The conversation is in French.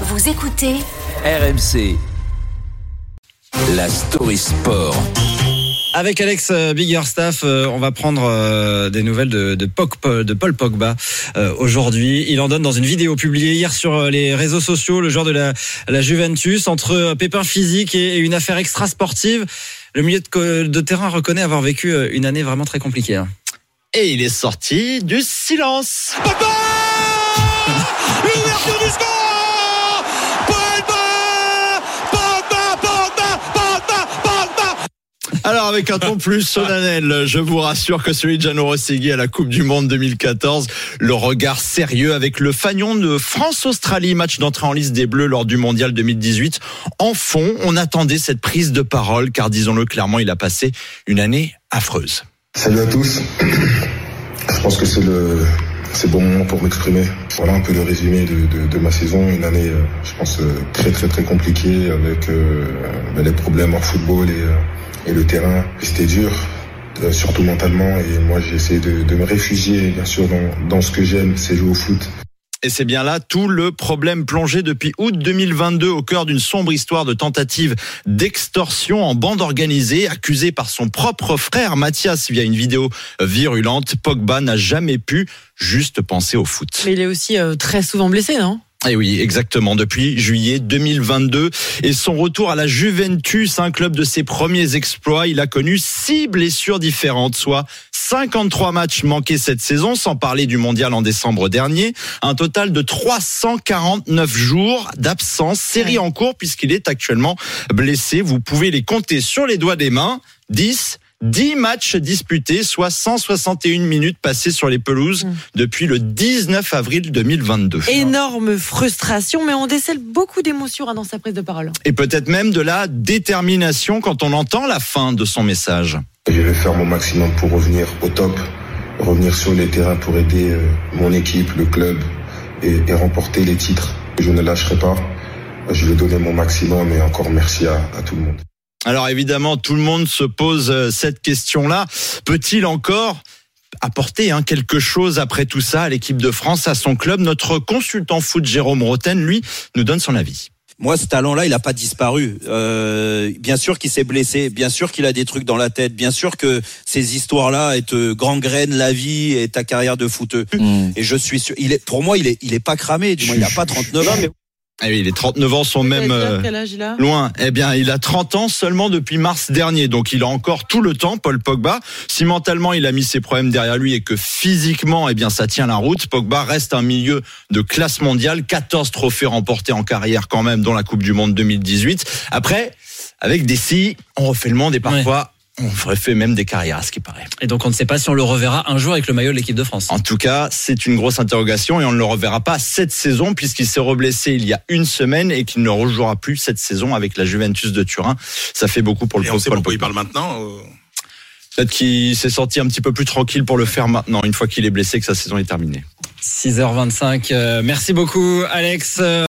Vous écoutez RMC. La story sport. Avec Alex euh, Biggerstaff, euh, on va prendre euh, des nouvelles de, de, Paul Pogba euh, aujourd'hui. Il en donne dans une vidéo publiée hier sur les réseaux sociaux le joueur de la, la Juventus entre pépins physiques et, et une affaire extra sportive. Le milieu de, terrain reconnaît avoir vécu une année vraiment très compliquée. hein. Et il est sorti du silence. L'ouverture du score Avec un ton plus solennel, je vous rassure que celui de Gianno Rossegui à la Coupe du Monde 2014, le regard sérieux avec le fanion de France-Australie, match d'entrée en liste des Bleus lors du Mondial 2018. En fond, on attendait cette prise de parole car disons-le clairement, il a passé une année affreuse. Salut à tous. Je pense que c'est le c'est bon moment pour m'exprimer. Voilà un peu le résumé de, ma saison, une année, euh, je pense euh, très très très compliquée avec euh, ben, les problèmes en football et, le terrain. C'était dur, surtout mentalement. Et moi j'ai essayé de, de me réfugier bien sûr dans, dans ce que j'aime, c'est jouer au foot. Et c'est bien là tout le problème plongé depuis août 2022 au cœur d'une sombre histoire de tentative d'extorsion en bande organisée, accusé par son propre frère Mathias via une vidéo virulente. Pogba n'a jamais pu juste penser au foot. Mais il est aussi euh, très souvent blessé, non? Et oui, exactement, depuis juillet 2022. Et son retour à la Juventus, un club de ses premiers exploits, il a connu six blessures différentes, soit 53 matchs manqués cette saison, sans parler du mondial en décembre dernier. Un total de 349 jours d'absence, série en cours, puisqu'il est actuellement blessé. Vous pouvez les compter sur les doigts des mains. 10 10 matchs disputés, soit 161 minutes passées sur les pelouses depuis le 19 avril 2022. Énorme frustration, mais on décèle beaucoup d'émotions hein, dans sa prise de parole. et peut-être même de la détermination quand on entend la fin de son message. Je vais faire mon maximum pour revenir au top, revenir sur les terrains pour aider euh, mon équipe, le club et, et remporter les titres. Je ne lâcherai pas. Je vais donner mon maximum et encore merci à, à tout le monde. Alors évidemment, tout le monde se pose euh, cette question-là. Peut-il encore apporter hein, quelque chose après tout ça à l'équipe de France, à son club? Notre consultant foot Jérôme Roten, lui, nous donne son avis. Moi, ce talent-là, il n'a pas disparu. Euh, bien sûr qu'il s'est blessé, bien sûr qu'il a des trucs dans la tête, bien sûr que ces histoires-là te gangrènent la vie et ta carrière de footeux. Et je suis sûr, il est, pour moi, il est, il est pas cramé. Du moins, il n'a pas 39 ans. Mais Ah oui, les 39 ans sont même euh, âge loin. Eh bien, il a 30 ans seulement depuis mars dernier, donc il a encore tout le temps, Paul Pogba. Si mentalement il a mis ses problèmes derrière lui et que physiquement, eh bien, ça tient la route, Pogba reste un milieu de classe mondiale, 14 trophées remportés en carrière quand même, dont la Coupe du Monde 2018. Après, avec des si, on refait le monde et parfois. On refait même des carrières, à ce qui paraît. Et donc on ne sait pas si on le reverra un jour avec le maillot de l'équipe de France. En tout cas, c'est une grosse interrogation et on ne le reverra pas cette saison puisqu'il s'est reblessé il y a une semaine et qu'il ne rejouera plus cette saison avec la Juventus de Turin. Ça fait beaucoup pour le Et on sait pourquoi il parle maintenant euh, Peut-être qu'il s'est sorti un petit peu plus tranquille pour le faire maintenant, une fois qu'il est blessé, que sa saison est terminée. 6h25. euh, merci beaucoup Alex.